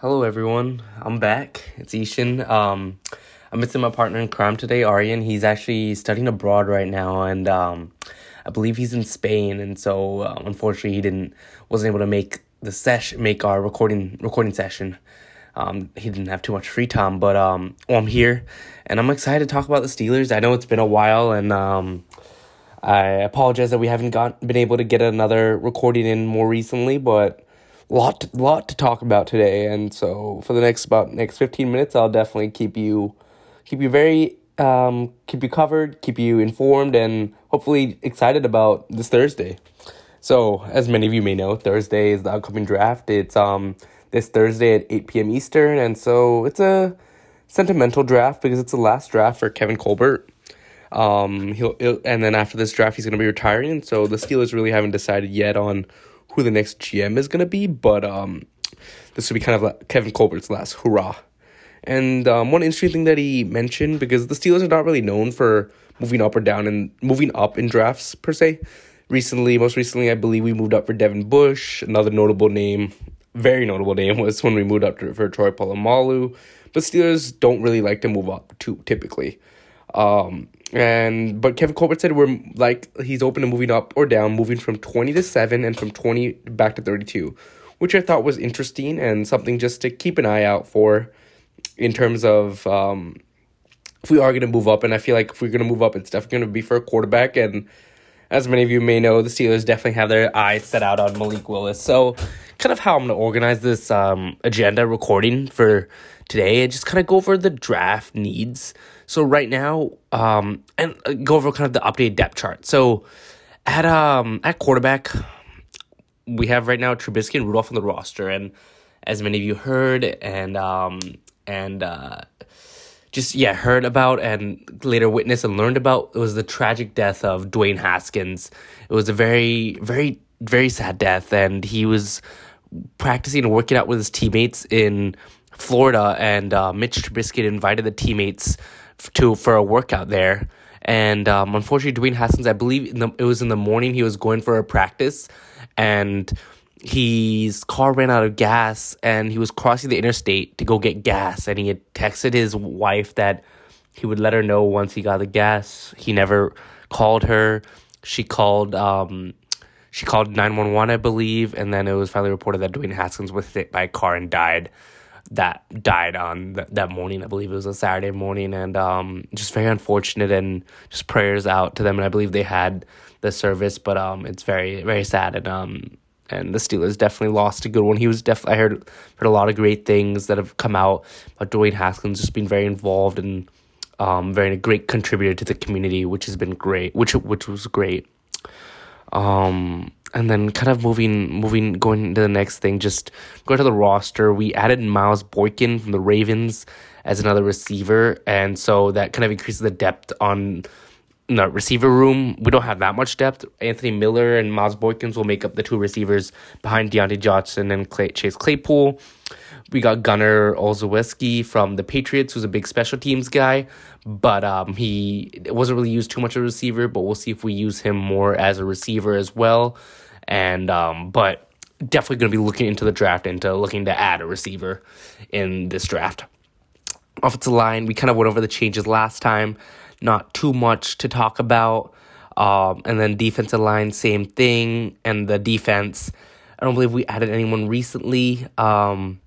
Hello, everyone. I'm back. It's Ishan. Um, I'm missing my partner in crime today, Aryan. He's actually studying abroad right now, and um, I believe he's in Spain. And so, um, unfortunately, he didn't wasn't able to make the session, make our recording recording session. Um, he didn't have too much free time, but um, well, I'm here, and I'm excited to talk about the Steelers. I know it's been a while, and um, I apologize that we haven't got been able to get another recording in more recently, but lot lot to talk about today, and so for the next about next fifteen minutes, I'll definitely keep you keep you very um, keep you covered, keep you informed, and hopefully excited about this Thursday. So, as many of you may know, Thursday is the upcoming draft. It's um this Thursday at eight p.m. Eastern, and so it's a sentimental draft because it's the last draft for Kevin Colbert. Um, he'll, he'll and then after this draft, he's going to be retiring, and so the Steelers really haven't decided yet on who the next GM is going to be, but um, this will be kind of like Kevin Colbert's last hurrah. And um, one interesting thing that he mentioned because the Steelers are not really known for moving up or down and moving up in drafts per se. Recently, most recently, I believe we moved up for Devin Bush. Another notable name, very notable name, was when we moved up for Troy Polamalu. But Steelers don't really like to move up too typically. Um, and but Kevin Colbert said we're like he's open to moving up or down, moving from twenty to seven and from twenty back to thirty two, which I thought was interesting and something just to keep an eye out for, in terms of um, if we are going to move up. And I feel like if we're going to move up, it's definitely going to be for a quarterback. And as many of you may know, the Steelers definitely have their eyes set out on Malik Willis. So, kind of how I'm going to organize this um, agenda recording for today, and just kind of go over the draft needs so right now, um, and uh, go over kind of the updated depth chart. So at um at quarterback, we have right now Trubisky and Rudolph on the roster, and as many of you heard and um and uh just yeah heard about and later witnessed and learned about it was the tragic death of Dwayne Haskins. It was a very very very sad death, and he was practicing and working out with his teammates in Florida, and uh, Mitch Trubisky invited the teammates to for a workout there. And um, unfortunately, Dwayne Haskins, I believe the, it was in the morning, he was going for a practice, and his car ran out of gas, and he was crossing the interstate to go get gas, and he had texted his wife that he would let her know once he got the gas. He never called her. She called. Um, she called 911, I believe, and then it was finally reported that Dwayne Haskins was hit by a car and died that died on th- that morning. I believe it was a Saturday morning, and um, just very unfortunate. And just prayers out to them. And I believe they had the service, but um, it's very very sad. And um, and the Steelers definitely lost a good one. He was definitely I heard heard a lot of great things that have come out about Dwayne Haskins just being very involved and um, very a great contributor to the community, which has been great, which which was great. Um, and then kind of moving moving going to the next thing just going to the roster we added miles boykin from the ravens as another receiver and so that kind of increases the depth on the receiver room we don't have that much depth anthony miller and miles boykins will make up the two receivers behind Diontae johnson and Clay, chase claypool we got gunner olszewski from the patriots who's a big special teams guy but um, he wasn't really used too much as a receiver. But we'll see if we use him more as a receiver as well. And um, but definitely going to be looking into the draft into looking to add a receiver in this draft. Offensive line, we kind of went over the changes last time. Not too much to talk about. Um, and then defensive line, same thing. And the defense, I don't believe we added anyone recently. Um,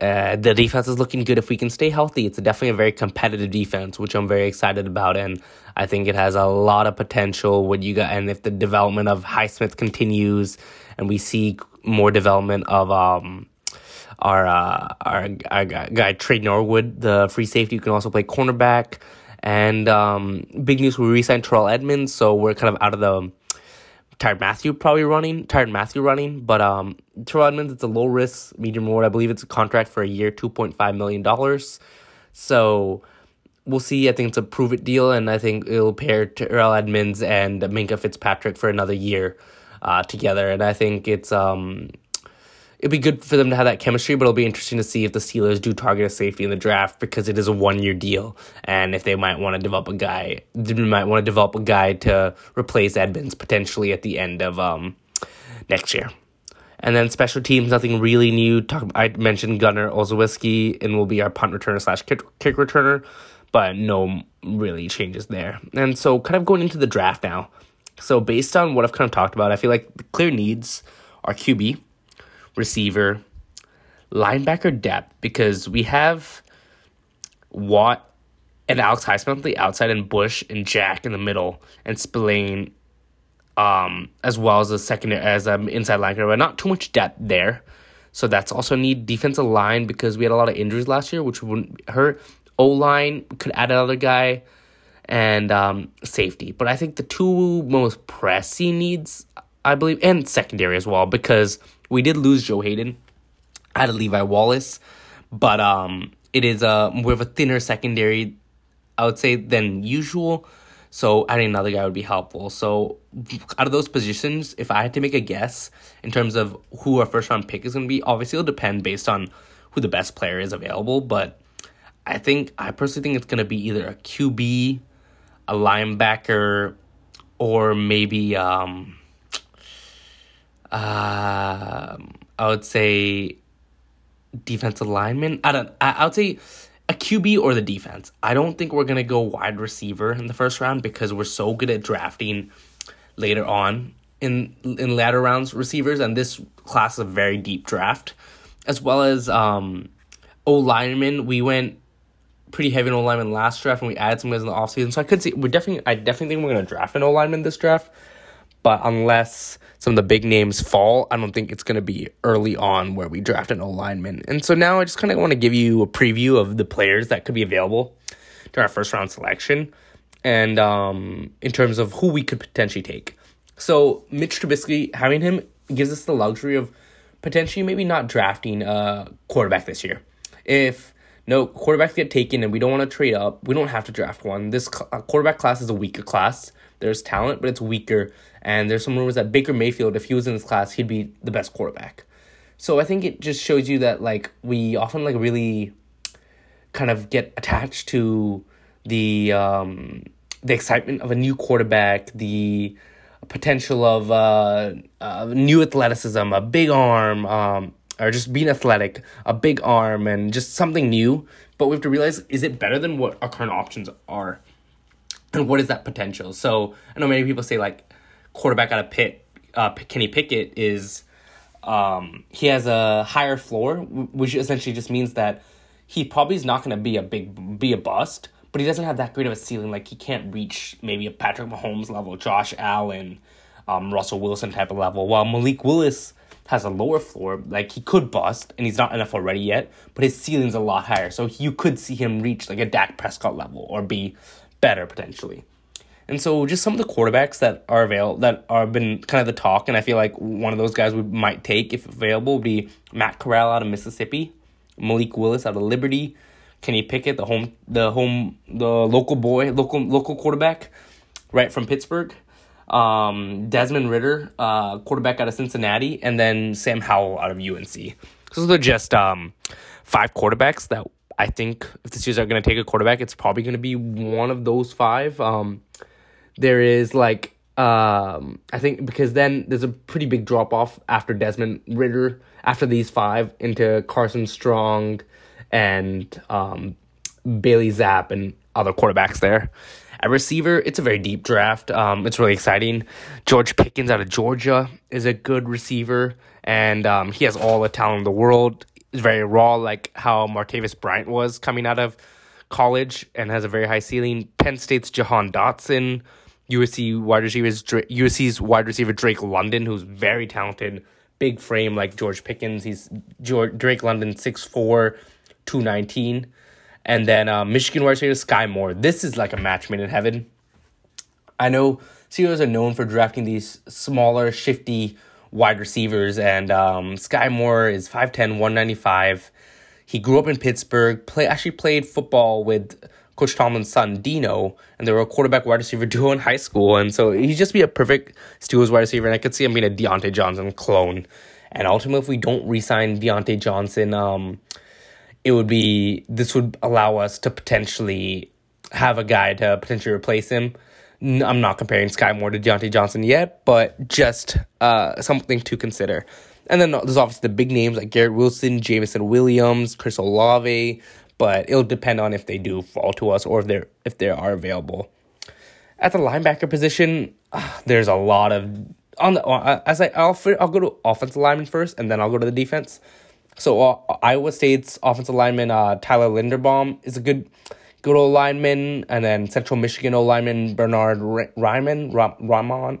uh, the defense is looking good if we can stay healthy. It's definitely a very competitive defense, which I'm very excited about, and I think it has a lot of potential. When you got and if the development of Highsmith continues, and we see more development of um our uh, our, our guy Tre Norwood, the free safety, who can also play cornerback. And um, big news: we re-signed Terrell Edmunds, so we're kind of out of the Tyrann Mathieu probably running, Tyrann Mathieu running, but um, Terrell Edmunds, it's a low risk, medium reward. I believe it's a contract for a year, $2.5 million. So we'll see. I think it's a prove it deal, and I think it'll pair Terrell Edmunds and Minkah Fitzpatrick for another year uh, together. And I think it's um, it'd be good for them to have that chemistry, but it'll be interesting to see if the Steelers do target a safety in the draft because it is a one year deal, and if they might want to develop a guy, they might want to develop a guy to replace Edmunds potentially at the end of um next year. And then special teams, nothing really new. Talk, I mentioned Gunner Olszewski and will be our punt returner slash kick, kick returner, but no really changes there. And so, kind of going into the draft now. So, based on what I've kind of talked about, I feel like the clear needs are QB, receiver, linebacker depth, because we have Watt and Alex Highsmith on the outside, and Bush and Jack in the middle, and Spillane um, as well as a second as an inside linebacker, but not too much depth there. So that's also need defensive line because we had a lot of injuries last year, which wouldn't hurt. O line could add another guy, and um, safety. But I think the two most pressing needs, I believe, and secondary as well, because we did lose Joe Haden I had Levi Wallace, but um, it is a more of a thinner secondary, I would say, than usual. So adding another guy would be helpful. So out of those positions, if I had to make a guess in terms of who our first round pick is going to be, obviously it'll depend based on who the best player is available. But I think I personally think it's going to be either a QB, a linebacker, or maybe um, uh, I would say defensive lineman. I don't. I, I would say a QB or the defense. I don't think we're gonna go wide receiver in the first round because we're so good at drafting later on in in latter rounds receivers, and this class is a very deep draft, as well as um, O lineman. We went pretty heavy on O lineman last draft, and we added some guys in the offseason. So I could see we're definitely I definitely think we're gonna draft an O lineman this draft, but unless some of the big names fall, I don't think it's going to be early on where we draft an O lineman. And so now I just kind of want to give you a preview of the players that could be available to our first round selection and um, in terms of who we could potentially take. So Mitch Trubisky, having him gives us the luxury of potentially maybe not drafting a quarterback this year. If no quarterbacks get taken and we don't want to trade up, we don't have to draft one. This quarterback class is a weaker class. There's talent, but it's weaker and there's some rumors that Baker Mayfield, if he was in this class, he'd be the best quarterback. So I think it just shows you that like we often like really kind of get attached to the um, the excitement of a new quarterback, the potential of uh, uh, new athleticism, a big arm, um, or just being athletic, a big arm, and just something new. But we have to realize: is it better than what our current options are? And what is that potential? So I know many people say like quarterback out of Pitt, uh, Kenny Pickett, is um, he has a higher floor, which essentially just means that he probably is not going to be a big be a bust, but he doesn't have that great of a ceiling. Like he can't reach maybe a Patrick Mahomes level, Josh Allen, um, Russell Wilson type of level. While Malik Willis has a lower floor, like he could bust, and he's not NFL ready yet, but his ceiling's a lot higher. So you could see him reach like a Dak Prescott level or be better potentially. And so just some of the quarterbacks that are available that are been kind of the talk, and I feel like one of those guys we might take if available would be Matt Corral out of Mississippi, Malik Willis out of Liberty, Kenny Pickett, the home the home the local boy, local local quarterback, right from Pittsburgh. Um, Desmond Ridder, uh, quarterback out of Cincinnati, and then Sam Howell out of UNC. So those are just um, five quarterbacks that I think if the Steelers are going to take a quarterback, it's probably going to be one of those five. Um, there is like um, I think because then there's a pretty big drop off after Desmond Ridder after these five into Carson Strong and um, Bailey Zappe and other quarterbacks there. At receiver, it's a very deep draft. Um, it's really exciting. George Pickens out of Georgia is a good receiver, and um, he has all the talent in the world. Very raw, like how Martavis Bryant was coming out of college, and has a very high ceiling. Penn State's Jahan Dotson USC wide receivers, USC's wide receiver Drake London, who's very talented, big frame like George Pickens. He's George, Drake London, 6'4", 219. And then uh, Michigan wide receiver Skyy Moore. This is like a match made in heaven. I know Steelers are known for drafting these smaller, shifty wide receivers, and um, Skyy Moore is 5'10", 195. He grew up in Pittsburgh. Play actually played football with Coach Tomlin's son, Dino, and they were a quarterback wide receiver duo in high school. And so he'd just be a perfect Steelers wide receiver. And I could see him being a Diontae Johnson clone. And ultimately, if we don't re sign Diontae Johnson, um, it would be this would allow us to potentially have a guy to potentially replace him. I'm not comparing Skyy Moore to Diontae Johnson yet, but just uh, something to consider. And then there's obviously the big names like Garrett Wilson, Jameson Williams, Chris Olave, but it'll depend on if they do fall to us or if they're if they are available. At the linebacker position, uh, there's a lot of on the uh, as I I'll I'll go to offensive lineman first and then I'll go to the defense. So uh, Iowa State's offensive lineman uh, Tyler Linderbaum is a good good old lineman, and then Central Michigan old lineman Bernhard Raimann Ramon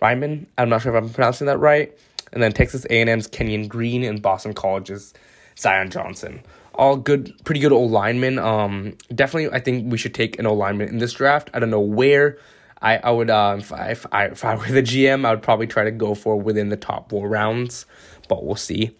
Raimann. I'm not sure if I'm pronouncing that right. And then Texas A&M's Kenyon Green and Boston College's Zion Johnson. All good, pretty good old linemen. Um, definitely, I think we should take an old lineman in this draft. I don't know where. I, I would uh, if, I, if I if I were the GM, I would probably try to go for within the top four rounds, but we'll see.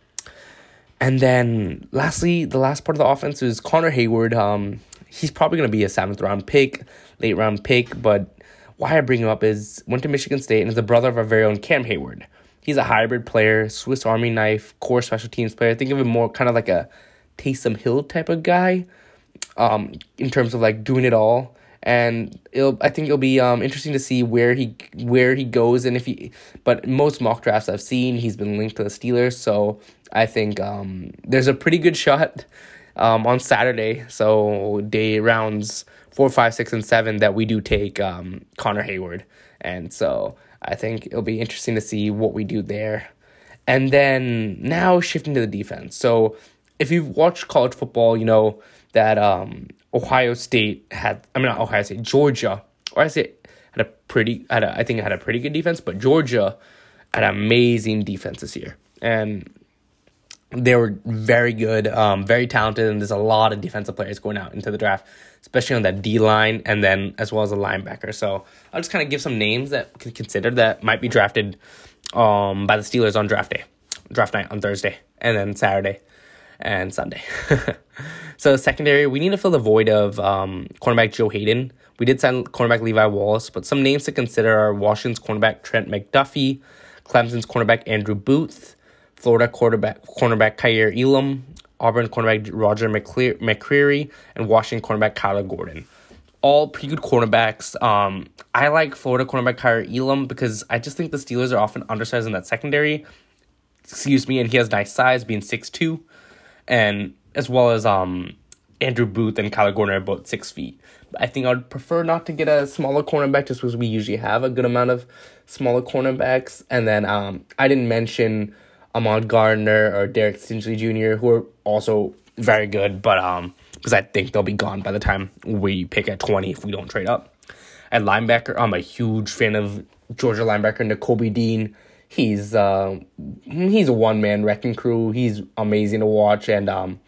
And then lastly, the last part of the offense is Connor Heyward. Um, he's probably going to be a seventh round pick, late round pick. But why I bring him up is went to Michigan State and is the brother of our very own Cam Heyward. He's a hybrid player, Swiss Army knife, core special teams player. Think of him more kind of like a Taysom Hill type of guy, um, in terms of like doing it all and it'll I think it'll be um interesting to see where he where he goes and if he but most mock drafts I've seen he's been linked to the Steelers so I think um there's a pretty good shot um on Saturday. So day rounds four five six and seven that we do take um Connor Heyward, and so I think it'll be interesting to see what we do there. And then now shifting to the defense. So if you've watched college football you know that um Ohio State had, I mean, not Ohio State, Georgia, or I say had a pretty, had a, I think it had a pretty good defense, but Georgia had amazing defense this year. And they were very good, um, very talented, and there's a lot of defensive players going out into the draft, especially on that D line and then as well as a linebacker. So I'll just kind of give some names that can consider that might be drafted um, by the Steelers on draft day, draft night on Thursday, and then Saturday and Sunday. so secondary, we need to fill the void of um, cornerback Joe Haden. We did sign cornerback Levi Wallace, but some names to consider are Washington's cornerback Trent McDuffie, Clemson's cornerback Andrew Booth, Florida quarterback cornerback Kaiir Elam, Auburn cornerback Roger McCreary, and Washington cornerback Kyler Gordon. All pretty good cornerbacks. Um, I like Florida cornerback Kaiir Elam because I just think the Steelers are often undersized in that secondary. Excuse me, and he has nice size, being six two and as well as um Andrew Booth and Kyler Gordon are both six feet. I think I'd prefer not to get a smaller cornerback just because we usually have a good amount of smaller cornerbacks. And then um, I didn't mention Ahmad Gardner or Derek Stingley Jr., who are also very good, but um, because I think they'll be gone by the time we pick at 20 if we don't trade up. At linebacker, I'm a huge fan of Georgia linebacker Nakobe Dean he's uh, he's a one man wrecking crew. He's amazing to watch, and um,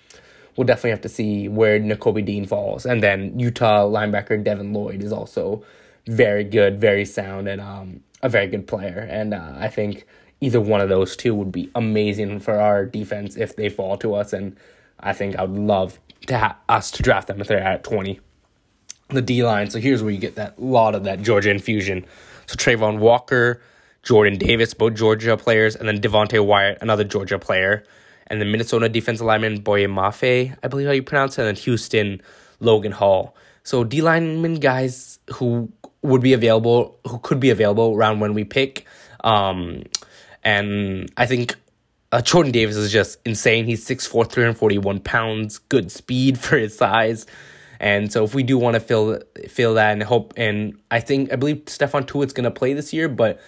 we'll definitely have to see where Nakobe Dean falls. And then Utah linebacker Devin Lloyd is also very good, very sound, and um, a very good player. And uh, I think either one of those two would be amazing for our defense if they fall to us. And I think I would love to ha- us to draft them if they're at twenty. The D line. So here's where you get that lot of that Georgia infusion. So Travon Walker. Jordan Davis, both Georgia players, and then Devonte Wyatt, another Georgia player, and the Minnesota defensive lineman Boye Mafe, I believe how you pronounce it, and then Houston Logan Hall. So D lineman guys who would be available, who could be available around when we pick. Um, and I think uh, Jordan Davis is just insane. He's 6'4", 341 pounds, good speed for his size. And so if we do want to fill fill that and hope and I think I believe Stephon Tuitt's going to play this year, but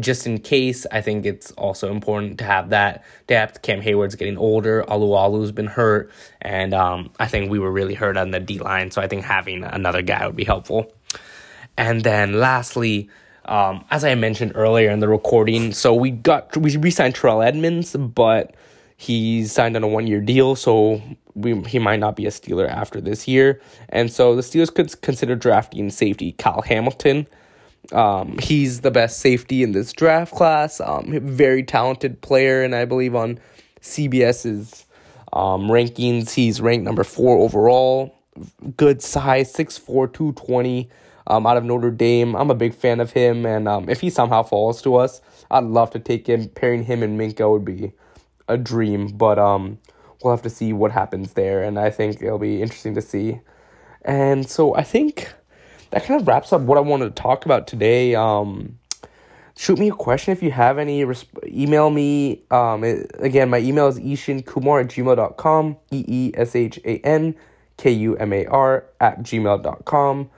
just in case, I think it's also important to have that depth. Cam Heyward's getting older. Alualu's been hurt, and um, I think we were really hurt on the D line. So I think having another guy would be helpful. And then lastly, um, as I mentioned earlier in the recording, so we got we re-signed Terrell Edmunds, but he signed on a one year deal, so we, he might not be a Steeler after this year. And so the Steelers could consider drafting safety Kyle Hamilton. Um, he's the best safety in this draft class. Um, very talented player, and I believe on CBS's um, rankings, he's ranked number four overall. Good size, 6'4", 220, um, out of Notre Dame. I'm a big fan of him, and um, if he somehow falls to us, I'd love to take him. Pairing him and Minkah would be a dream, but um, we'll have to see what happens there, and I think it'll be interesting to see. And so I think that kind of wraps up what I wanted to talk about today. Um, shoot me a question if you have any. Resp- email me. Um, it, again, my email is eeshankumar at gmail.com. E E S H A N K U M A R at gmail.com.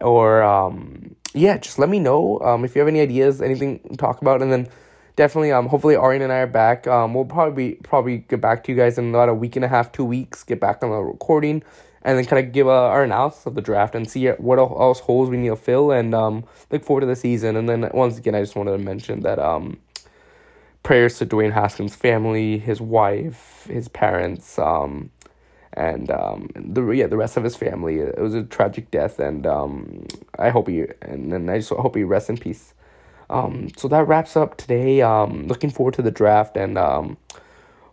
Or, um, yeah, just let me know um, if you have any ideas, anything to talk about. And then definitely, um, hopefully, Aryan and I are back. Um, we'll probably probably get back to you guys in about a week and a half, two weeks, get back on the recording and then kind of give uh, our analysis of the draft and see what else holes we need to fill and um, look forward to the season. And then once again, I just wanted to mention that um, prayers to Dwayne Haskins' family, his wife, his parents, um, and um, the yeah the rest of his family. It was a tragic death, and um, I hope he and, and I just hope he rests in peace. Um, so that wraps up today. Um, looking forward to the draft and um,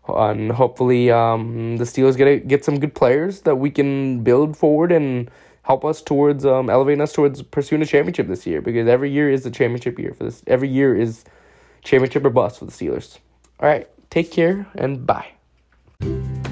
and hopefully um, the Steelers get get some good players that we can build forward and help us towards um, elevating us towards pursuing a championship this year because every year is a championship year for this. Every year is championship or bust for the Steelers. All right, take care and bye.